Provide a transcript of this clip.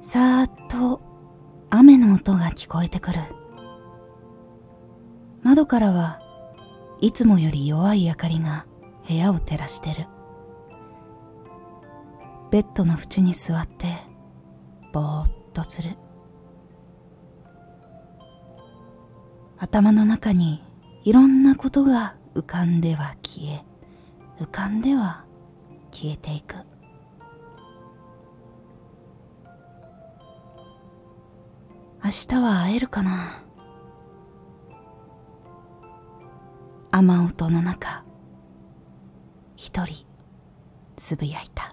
さーっと雨の音が聞こえてくる。窓からはいつもより弱い明かりが部屋を照らしてる。ベッドの縁に座ってぼーっとする。頭の中にいろんなことが浮かんでは消え、浮かんでは消えていく。明日は会えるかな？雨音の中一人つぶやいた